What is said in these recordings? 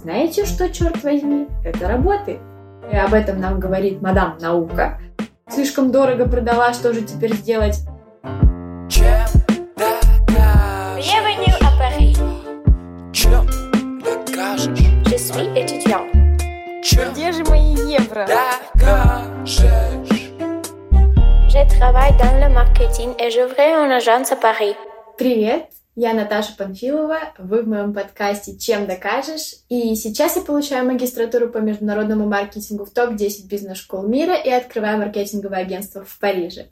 знаете, что, черт возьми, это работает. И об этом нам говорит мадам наука. Слишком дорого продала, что же теперь сделать? Bienvenue à Paris. Чем докажешь? Je suis étudiant. Чем Где же мои евро? докажешь? Je travaille dans le marketing et j'ouvrais une agence à Paris. Привет, я Наташа Панфилова, вы в моем подкасте «Чем докажешь?» И сейчас я получаю магистратуру по международному маркетингу в топ-10 бизнес-школ мира и открываю маркетинговое агентство в Париже.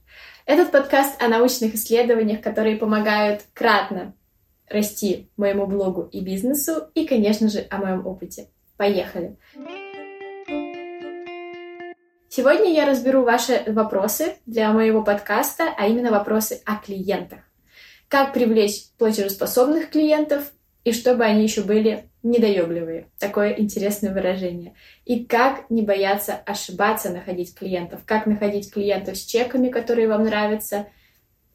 Этот подкаст о научных исследованиях, которые помогают кратно расти моему блогу и бизнесу, и, конечно же, о моем опыте. Поехали! Сегодня я разберу ваши вопросы для моего подкаста, а именно вопросы о клиентах. Как привлечь платежеспособных клиентов, и чтобы они еще были недоебливые. Такое интересное выражение. И как не бояться ошибаться, находить клиентов. Как находить клиентов с чеками, которые вам нравятся,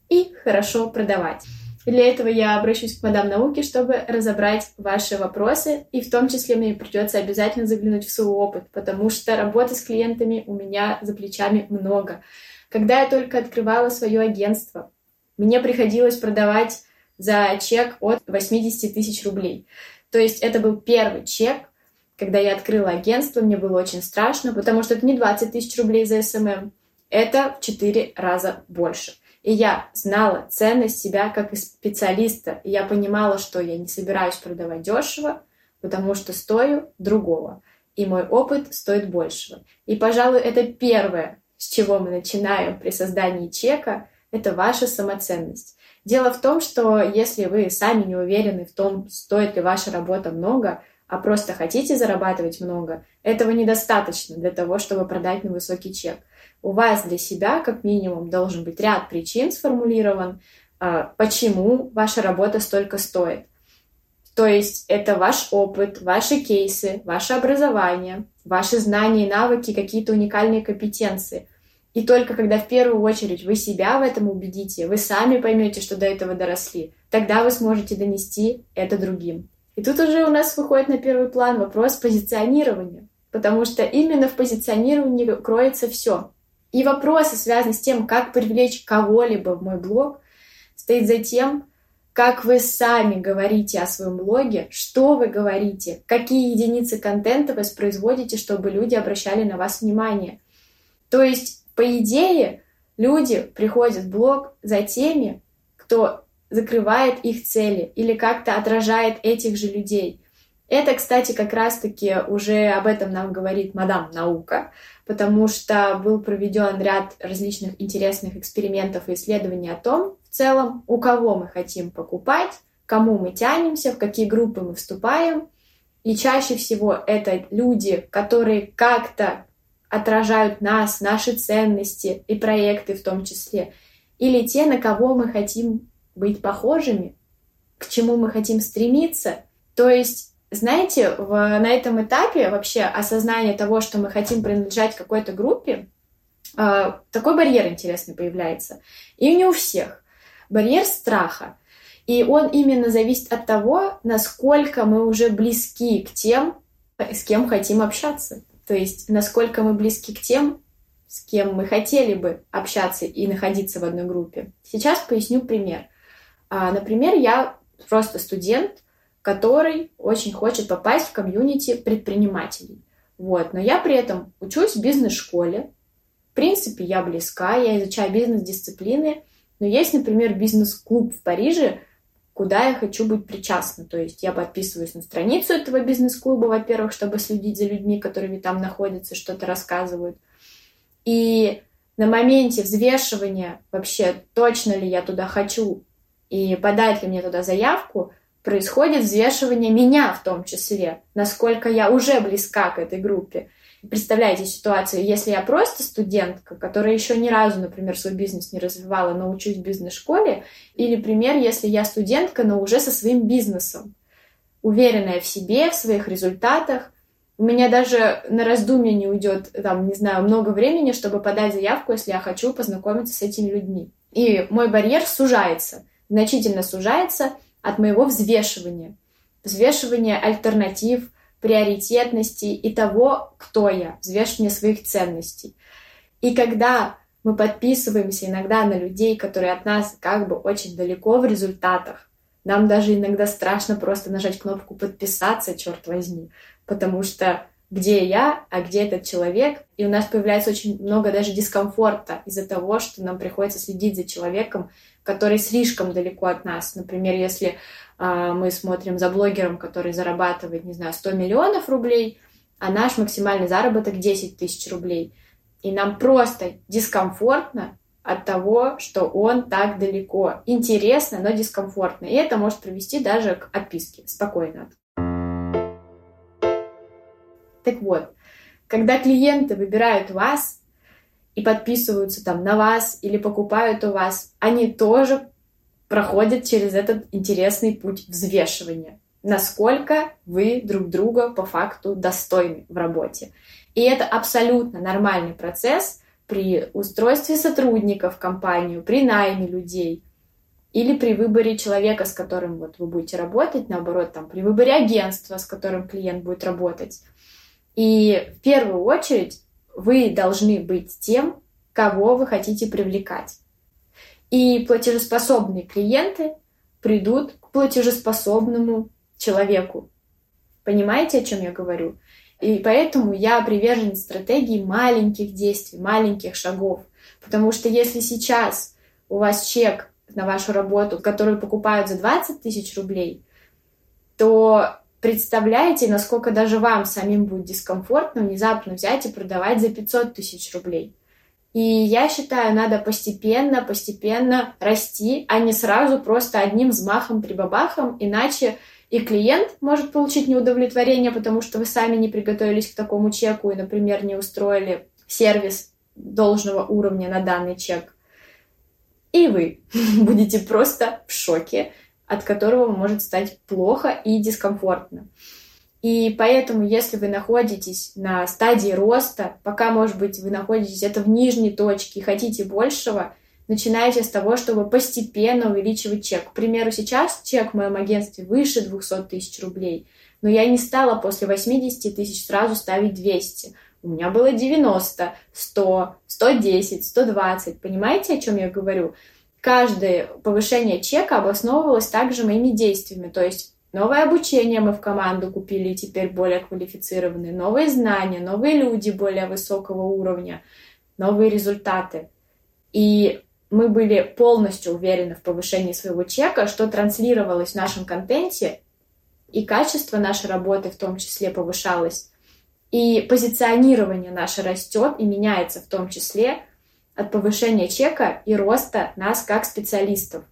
и хорошо продавать. Для этого я обращусь к мадам науки, чтобы разобрать ваши вопросы, и в том числе мне придется обязательно заглянуть в свой опыт, потому что работы с клиентами у меня за плечами много. Когда я только открывала свое агентство, мне приходилось продавать за чек от 80 тысяч рублей. То есть это был первый чек, когда я открыла агентство, мне было очень страшно, потому что это не 20 тысяч рублей за SMM, это в 4 раза больше. И я знала ценность себя как специалиста. И я понимала, что я не собираюсь продавать дешево, потому что стою другого. И мой опыт стоит большего. И, пожалуй, это первое, с чего мы начинаем при создании чека, это ваша самоценность. Дело в том, что если вы сами не уверены в том, стоит ли ваша работа много, а просто хотите зарабатывать много, этого недостаточно для того, чтобы продать на чек. У вас для себя, как минимум, должен быть ряд причин сформулирован, а, почему ваша работа столько стоит. То есть это ваш опыт, ваши кейсы, ваше образование, ваши знания и навыки, какие-то уникальные компетенции. И только когда в первую очередь вы себя в этом убедите, вы сами поймете, что до этого доросли, тогда вы сможете донести это другим. И тут уже у нас выходит на первый план вопрос позиционирования, потому что именно в позиционировании кроется все. И вопросы, связанные с тем, как привлечь кого-либо в мой блог, стоит за тем, как вы сами говорите о своем блоге, что вы говорите, какие единицы контента воспроизводите, чтобы люди обращали на вас внимание. То есть по идее, люди приходят в блог за теми, кто закрывает их цели или как-то отражает этих же людей. Это, кстати, как раз-таки уже об этом нам говорит мадам наука, потому что был проведен ряд различных интересных экспериментов и исследований о том, в целом, у кого мы хотим покупать, кому мы тянемся, в какие группы мы вступаем. И чаще всего это люди, которые как-то отражают нас, наши ценности и проекты в том числе, или те, на кого мы хотим быть похожими, к чему мы хотим стремиться. То есть, знаете, в, на этом этапе вообще осознание того, что мы хотим принадлежать какой-то группе, э, такой барьер интересный появляется. И не у всех. Барьер страха. И он именно зависит от того, насколько мы уже близки к тем, с кем хотим общаться. То есть, насколько мы близки к тем, с кем мы хотели бы общаться и находиться в одной группе. Сейчас поясню пример. А, например, я просто студент, который очень хочет попасть в комьюнити предпринимателей. Вот. Но я при этом учусь в бизнес-школе. В принципе, я близка, я изучаю бизнес-дисциплины. Но есть, например, бизнес-клуб в Париже, куда я хочу быть причастна. То есть я подписываюсь на страницу этого бизнес-клуба, во-первых, чтобы следить за людьми, которые там находятся, что-то рассказывают. И на моменте взвешивания вообще, точно ли я туда хочу и подать ли мне туда заявку, происходит взвешивание меня в том числе, насколько я уже близка к этой группе. Представляете ситуацию, если я просто студентка, которая еще ни разу, например, свой бизнес не развивала, но учусь в бизнес-школе, или пример, если я студентка, но уже со своим бизнесом, уверенная в себе, в своих результатах, у меня даже на раздумье не уйдет, там, не знаю, много времени, чтобы подать заявку, если я хочу познакомиться с этими людьми. И мой барьер сужается, значительно сужается от моего взвешивания. Взвешивания альтернатив, приоритетности и того, кто я, взвешивание своих ценностей. И когда мы подписываемся иногда на людей, которые от нас как бы очень далеко в результатах, нам даже иногда страшно просто нажать кнопку «подписаться», черт возьми, потому что где я, а где этот человек. И у нас появляется очень много даже дискомфорта из-за того, что нам приходится следить за человеком, который слишком далеко от нас. Например, если э, мы смотрим за блогером, который зарабатывает, не знаю, 100 миллионов рублей, а наш максимальный заработок 10 тысяч рублей. И нам просто дискомфортно от того, что он так далеко. Интересно, но дискомфортно. И это может привести даже к отписке. Спокойно. Так вот, когда клиенты выбирают вас и подписываются там на вас или покупают у вас, они тоже проходят через этот интересный путь взвешивания. Насколько вы друг друга по факту достойны в работе. И это абсолютно нормальный процесс при устройстве сотрудников в компанию, при найме людей или при выборе человека, с которым вот вы будете работать, наоборот, там, при выборе агентства, с которым клиент будет работать. И в первую очередь вы должны быть тем, кого вы хотите привлекать. И платежеспособные клиенты придут к платежеспособному человеку. Понимаете, о чем я говорю? И поэтому я привержен стратегии маленьких действий, маленьких шагов. Потому что если сейчас у вас чек на вашу работу, который покупают за 20 тысяч рублей, то представляете, насколько даже вам самим будет дискомфортно внезапно взять и продавать за 500 тысяч рублей. И я считаю, надо постепенно, постепенно расти, а не сразу просто одним взмахом прибабахом, иначе и клиент может получить неудовлетворение, потому что вы сами не приготовились к такому чеку и, например, не устроили сервис должного уровня на данный чек. И вы будете просто в шоке, от которого может стать плохо и дискомфортно. И поэтому, если вы находитесь на стадии роста, пока, может быть, вы находитесь это в нижней точке и хотите большего, начинайте с того, чтобы постепенно увеличивать чек. К примеру, сейчас чек в моем агентстве выше 200 тысяч рублей, но я не стала после 80 тысяч сразу ставить 200. У меня было 90, 100, 110, 120. Понимаете, о чем я говорю? Каждое повышение чека обосновывалось также моими действиями. То есть новое обучение мы в команду купили, теперь более квалифицированные, новые знания, новые люди более высокого уровня, новые результаты. И мы были полностью уверены в повышении своего чека, что транслировалось в нашем контенте, и качество нашей работы в том числе повышалось, и позиционирование наше растет и меняется в том числе – от повышения чека и роста нас как специалистов.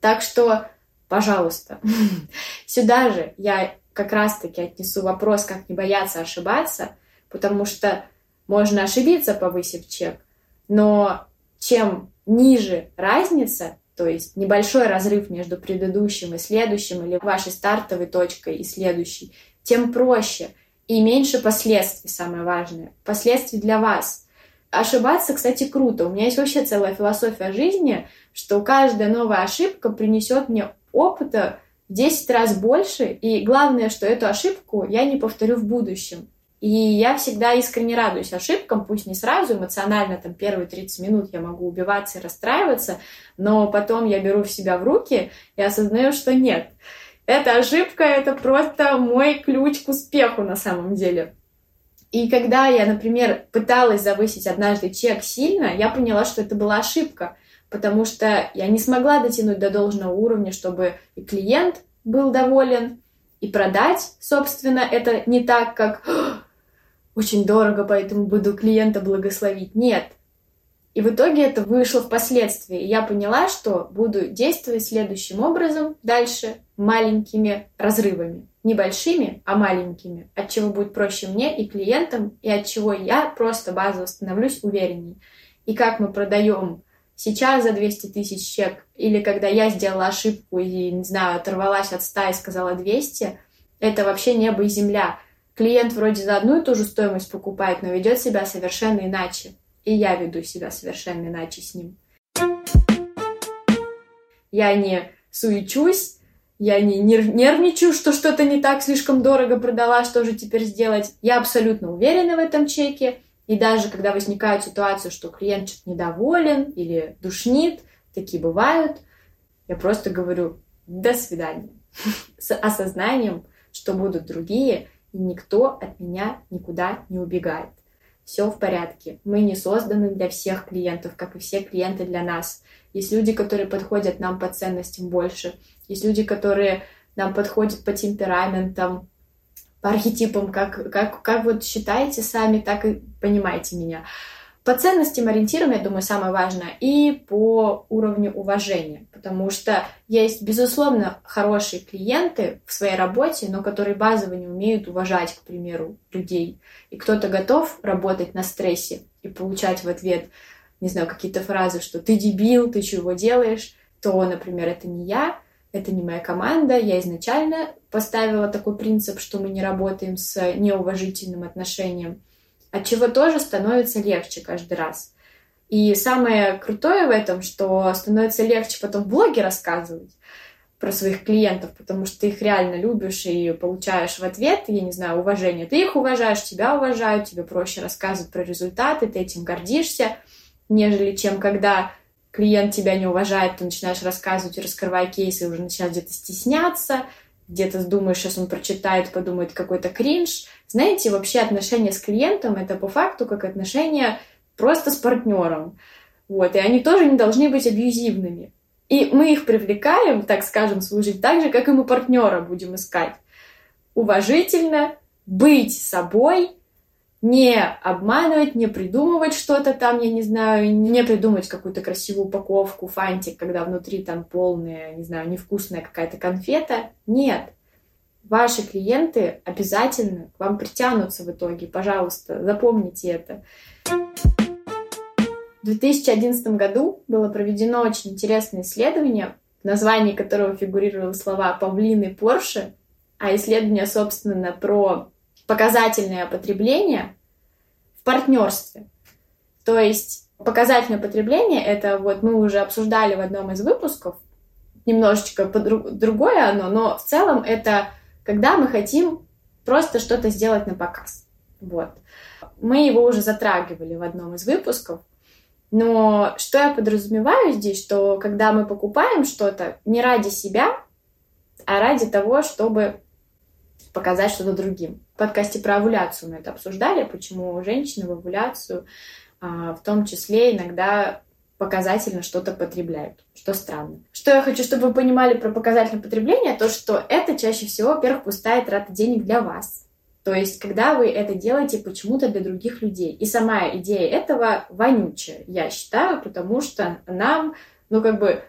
Так что, пожалуйста, сюда же я как раз-таки отнесу вопрос, как не бояться ошибаться, потому что можно ошибиться, повысив чек, но чем ниже разница, то есть небольшой разрыв между предыдущим и следующим, или вашей стартовой точкой и следующей, тем проще и меньше последствий, самое важное. Последствий для вас – Ошибаться, кстати, круто. У меня есть вообще целая философия жизни, что каждая новая ошибка принесет мне опыта в 10 раз больше, и главное, что эту ошибку я не повторю в будущем. И я всегда искренне радуюсь ошибкам, пусть не сразу, эмоционально, там, первые 30 минут я могу убиваться и расстраиваться, но потом я беру в себя в руки и осознаю, что нет. Эта ошибка — это просто мой ключ к успеху на самом деле. И когда я, например, пыталась завысить однажды чек сильно, я поняла, что это была ошибка, потому что я не смогла дотянуть до должного уровня, чтобы и клиент был доволен, и продать, собственно, это не так, как очень дорого, поэтому буду клиента благословить. Нет. И в итоге это вышло впоследствии. Я поняла, что буду действовать следующим образом дальше маленькими разрывами небольшими, а маленькими, от чего будет проще мне и клиентам, и от чего я просто базово становлюсь уверенней. И как мы продаем сейчас за 200 тысяч чек, или когда я сделала ошибку и, не знаю, оторвалась от 100 и сказала 200, это вообще небо и земля. Клиент вроде за одну и ту же стоимость покупает, но ведет себя совершенно иначе. И я веду себя совершенно иначе с ним. Я не суечусь, я не нер- нервничаю, что что-то не так слишком дорого продала, что же теперь сделать. Я абсолютно уверена в этом чеке. И даже когда возникает ситуация, что клиент что-то недоволен или душнит, такие бывают, я просто говорю «до свидания» с осознанием, что будут другие, и никто от меня никуда не убегает. Все в порядке. Мы не созданы для всех клиентов, как и все клиенты для нас. Есть люди, которые подходят нам по ценностям больше. Есть люди, которые нам подходят по темпераментам, по архетипам, как, как, как вот считаете сами, так и понимаете меня. По ценностям ориентирам, я думаю, самое важное, и по уровню уважения, потому что есть, безусловно, хорошие клиенты в своей работе, но которые базово не умеют уважать, к примеру, людей. И кто-то готов работать на стрессе и получать в ответ, не знаю, какие-то фразы, что ты дебил, ты чего делаешь, то, например, это не я, это не моя команда. Я изначально поставила такой принцип, что мы не работаем с неуважительным отношением, от чего тоже становится легче каждый раз. И самое крутое в этом, что становится легче потом в блоге рассказывать про своих клиентов, потому что ты их реально любишь и получаешь в ответ, я не знаю, уважение. Ты их уважаешь, тебя уважают, тебе проще рассказывать про результаты, ты этим гордишься, нежели чем когда клиент тебя не уважает, ты начинаешь рассказывать раскрывая кейсы, уже начинаешь где-то стесняться, где-то думаешь, сейчас он прочитает, подумает какой-то кринж. Знаете, вообще отношения с клиентом — это по факту как отношения просто с партнером. Вот, и они тоже не должны быть абьюзивными. И мы их привлекаем, так скажем, служить так же, как и мы партнера будем искать. Уважительно, быть собой, не обманывать, не придумывать что-то там, я не знаю, не придумать какую-то красивую упаковку, фантик, когда внутри там полная, не знаю, невкусная какая-то конфета. Нет. Ваши клиенты обязательно к вам притянутся в итоге. Пожалуйста, запомните это. В 2011 году было проведено очень интересное исследование, в названии которого фигурировали слова «павлины Порше», а исследование, собственно, про показательное потребление в партнерстве. То есть показательное потребление, это вот мы уже обсуждали в одном из выпусков, немножечко другое оно, но в целом это когда мы хотим просто что-то сделать на показ. Вот. Мы его уже затрагивали в одном из выпусков. Но что я подразумеваю здесь, что когда мы покупаем что-то не ради себя, а ради того, чтобы показать что-то другим. В подкасте про овуляцию мы это обсуждали, почему женщины в овуляцию а, в том числе иногда показательно что-то потребляют, что странно. Что я хочу, чтобы вы понимали про показательное потребление, то, что это чаще всего, во-первых, пустая трата денег для вас. То есть, когда вы это делаете почему-то для других людей. И сама идея этого вонючая, я считаю, потому что нам, ну, как бы,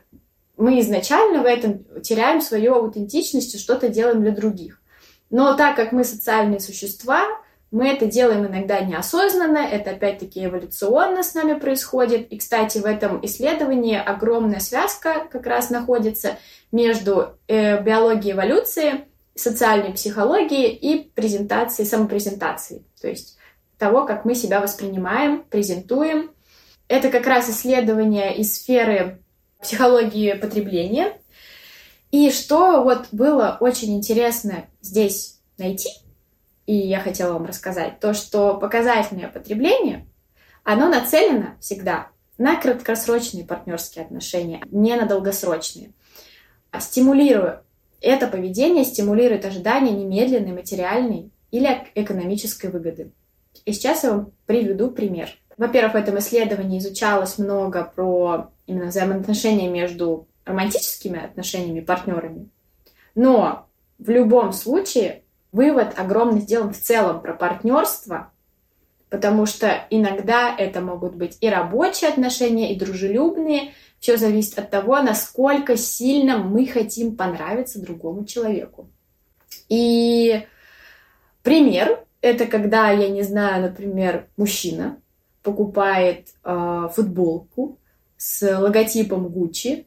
мы изначально в этом теряем свою аутентичность и что-то делаем для других. Но так как мы социальные существа, мы это делаем иногда неосознанно, это опять-таки эволюционно с нами происходит. И, кстати, в этом исследовании огромная связка как раз находится между э, биологией эволюции, социальной психологией и презентацией, самопрезентацией. То есть того, как мы себя воспринимаем, презентуем. Это как раз исследование из сферы психологии потребления. И что вот было очень интересно здесь найти, и я хотела вам рассказать, то, что показательное потребление, оно нацелено всегда на краткосрочные партнерские отношения, не на долгосрочные. А стимулируя это поведение, стимулирует ожидание немедленной материальной или экономической выгоды. И сейчас я вам приведу пример. Во-первых, в этом исследовании изучалось много про именно взаимоотношения между романтическими отношениями, партнерами. Но в любом случае вывод огромный сделан в целом про партнерство, потому что иногда это могут быть и рабочие отношения, и дружелюбные. Все зависит от того, насколько сильно мы хотим понравиться другому человеку. И пример это когда, я не знаю, например, мужчина покупает э, футболку с логотипом Gucci,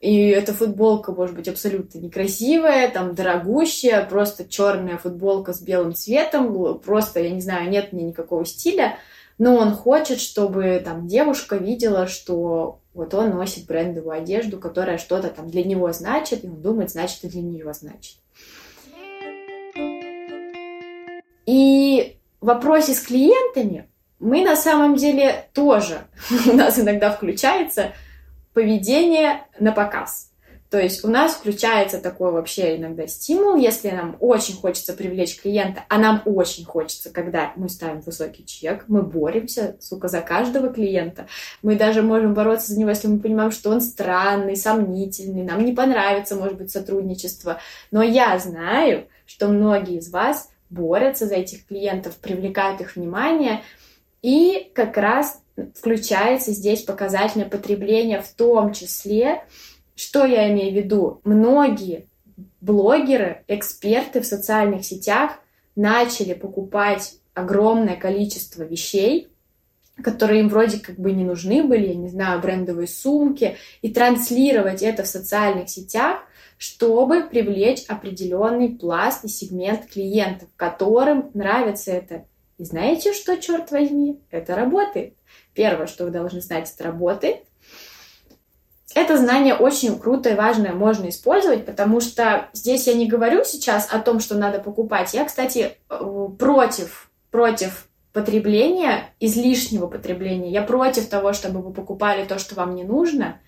и эта футболка может быть абсолютно некрасивая, там дорогущая, просто черная футболка с белым цветом, просто, я не знаю, нет мне никакого стиля, но он хочет, чтобы там девушка видела, что Вот он носит брендовую одежду, которая что-то там для него значит, и он думает, значит, и для нее значит. И в вопросе с клиентами мы на самом деле тоже, у нас иногда включается поведение на показ. То есть у нас включается такой вообще иногда стимул, если нам очень хочется привлечь клиента, а нам очень хочется, когда мы ставим высокий чек, мы боремся, сука, за каждого клиента. Мы даже можем бороться за него, если мы понимаем, что он странный, сомнительный, нам не понравится, может быть, сотрудничество. Но я знаю, что многие из вас борются за этих клиентов, привлекают их внимание, и как раз включается здесь показательное потребление в том числе что я имею в виду? Многие блогеры, эксперты в социальных сетях начали покупать огромное количество вещей, которые им вроде как бы не нужны были, я не знаю, брендовые сумки, и транслировать это в социальных сетях, чтобы привлечь определенный пласт и сегмент клиентов, которым нравится это. И знаете, что, черт возьми, это работает. Первое, что вы должны знать, это работает. Это знание очень круто и важное можно использовать, потому что здесь я не говорю сейчас о том, что надо покупать. Я, кстати, э, против, против потребления, излишнего потребления. Я против того, чтобы вы покупали то, что вам не нужно.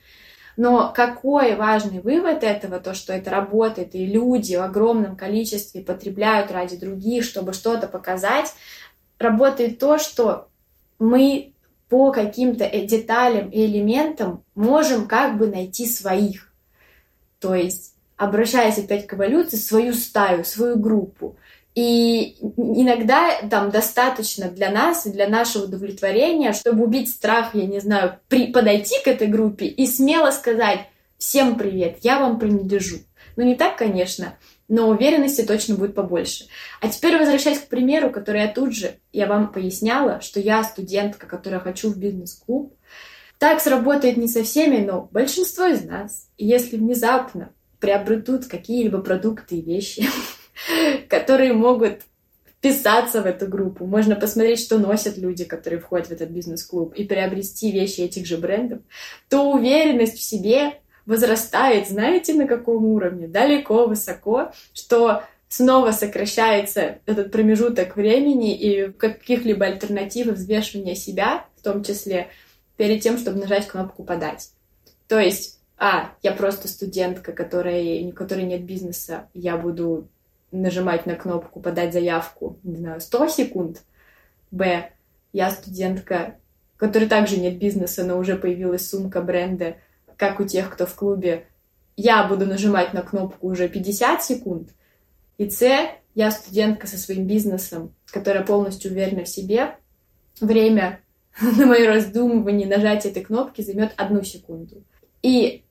Но какой важный вывод этого, то, что это работает, и люди в огромном количестве потребляют ради других, чтобы что-то показать, работает то, что мы по каким-то э, деталям и элементам можем как бы найти своих. То есть, обращаясь опять к эволюции, свою стаю, свою группу. И иногда там достаточно для нас и для нашего удовлетворения, чтобы убить страх, я не знаю, при, подойти к этой группе и смело сказать «Всем привет, я вам принадлежу». Ну, не так, конечно, но уверенности точно будет побольше. А теперь возвращаясь к примеру, который я тут же, я вам поясняла, что я студентка, которая хочу в бизнес-клуб. Так сработает не со всеми, но большинство из нас. Если внезапно приобретут какие-либо продукты и вещи, которые могут вписаться в эту группу. Можно посмотреть, что носят люди, которые входят в этот бизнес-клуб, и приобрести вещи этих же брендов, то уверенность в себе возрастает, знаете, на каком уровне? Далеко, высоко, что снова сокращается этот промежуток времени и каких-либо альтернатив взвешивания себя, в том числе, перед тем, чтобы нажать кнопку «Подать». То есть, а, я просто студентка, которая, у которой нет бизнеса, я буду нажимать на кнопку «Подать заявку», не знаю, 100 секунд. Б, я студентка, которой также нет бизнеса, но уже появилась сумка бренда, как у тех, кто в клубе, я буду нажимать на кнопку уже 50 секунд. И С, я студентка со своим бизнесом, которая полностью уверена в себе. Время на мое раздумывание нажатие этой кнопки займет одну секунду. И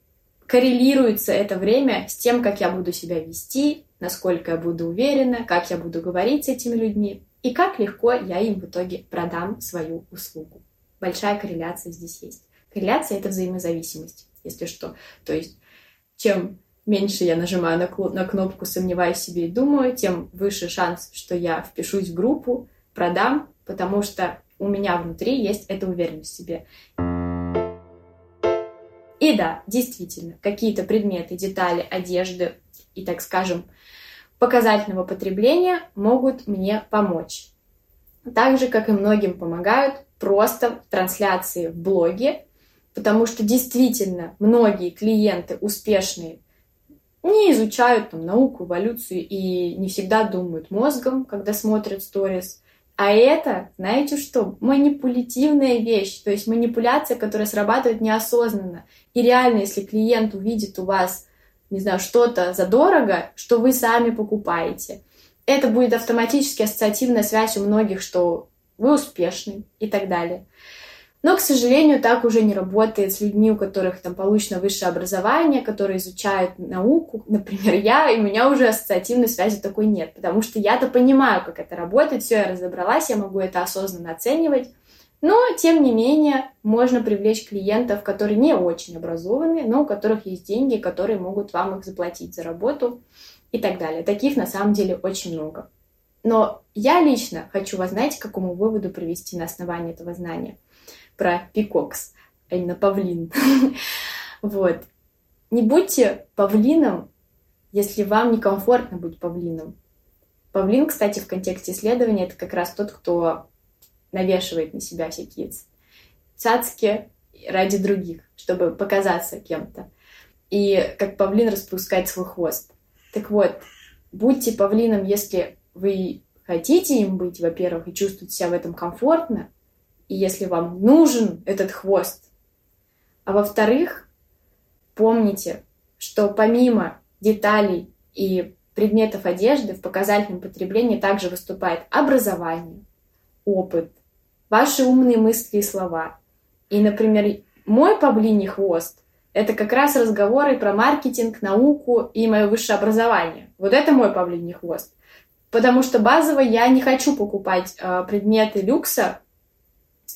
коррелируется это время с тем, как я буду себя вести, насколько я буду уверена, как я буду говорить с этими людьми и как легко я им в итоге продам свою услугу. Большая корреляция здесь есть. Корреляция — это взаимозависимость если что. То есть чем меньше я нажимаю на, на кнопку «Сомневаюсь себе и думаю», тем выше шанс, что я впишусь в группу, продам, потому что у меня внутри есть эта уверенность в себе. И да, действительно, какие-то предметы, детали, одежды и, так скажем, показательного потребления могут мне помочь. Так же, как и многим помогают просто трансляции в блоге Потому что действительно многие клиенты успешные не изучают там, науку, эволюцию и не всегда думают мозгом, когда смотрят сторис. А это, знаете что, манипулятивная вещь, то есть манипуляция, которая срабатывает неосознанно. И реально, если клиент увидит у вас, не знаю, что-то задорого, что вы сами покупаете, это будет автоматически ассоциативная связь у многих, что вы успешный и так далее. Но, к сожалению, так уже не работает с людьми, у которых там получено высшее образование, которые изучают науку. Например, я, и у меня уже ассоциативной связи такой нет, потому что я-то понимаю, как это работает, все, я разобралась, я могу это осознанно оценивать. Но, тем не менее, можно привлечь клиентов, которые не очень образованы, но у которых есть деньги, которые могут вам их заплатить за работу и так далее. Таких на самом деле очень много. Но я лично хочу вас, знаете, к какому выводу привести на основании этого знания – про Пикокс. а именно павлин. Вот. Не будьте павлином, если вам некомфортно быть павлином. Павлин, кстати, в контексте исследования, это как раз тот, кто навешивает на себя всякие цацки ради других, чтобы показаться кем-то. И как павлин распускать свой хвост. Так вот, будьте павлином, если вы хотите им быть, во-первых, и чувствуете себя в этом комфортно, и если вам нужен этот хвост. А во-вторых, помните, что помимо деталей и предметов одежды в показательном потреблении также выступает образование, опыт, ваши умные мысли и слова. И, например, мой павлиний хвост — это как раз разговоры про маркетинг, науку и мое высшее образование. Вот это мой павлиний хвост. Потому что базово я не хочу покупать э, предметы люкса,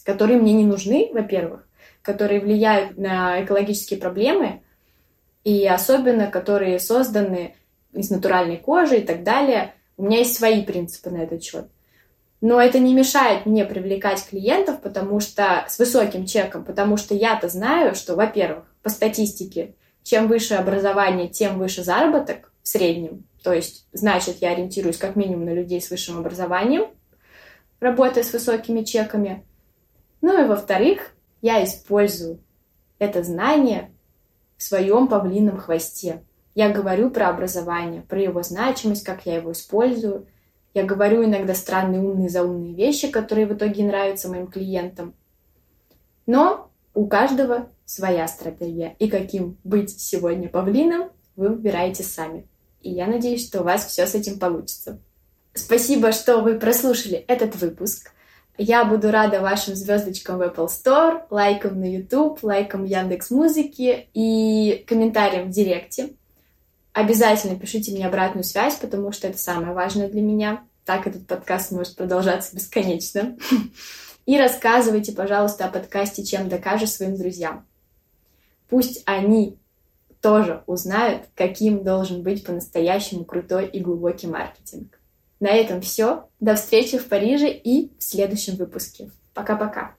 которые мне не нужны, во-первых, которые влияют на экологические проблемы, и особенно которые созданы из натуральной кожи и так далее. У меня есть свои принципы на этот счет. Но это не мешает мне привлекать клиентов, потому что с высоким чеком, потому что я-то знаю, что, во-первых, по статистике, чем выше образование, тем выше заработок в среднем. То есть, значит, я ориентируюсь как минимум на людей с высшим образованием, работая с высокими чеками. Ну и во-вторых, я использую это знание в своем павлином хвосте. Я говорю про образование, про его значимость, как я его использую. Я говорю иногда странные умные заумные вещи, которые в итоге нравятся моим клиентам. Но у каждого своя стратегия. И каким быть сегодня павлином, вы выбираете сами. И я надеюсь, что у вас все с этим получится. Спасибо, что вы прослушали этот выпуск. Я буду рада вашим звездочкам в Apple Store, лайкам на YouTube, лайкам Яндекс Музыки и комментариям в Директе. Обязательно пишите мне обратную связь, потому что это самое важное для меня. Так этот подкаст может продолжаться бесконечно. И рассказывайте, пожалуйста, о подкасте «Чем докажешь» своим друзьям. Пусть они тоже узнают, каким должен быть по-настоящему крутой и глубокий маркетинг. На этом все. До встречи в Париже и в следующем выпуске. Пока-пока.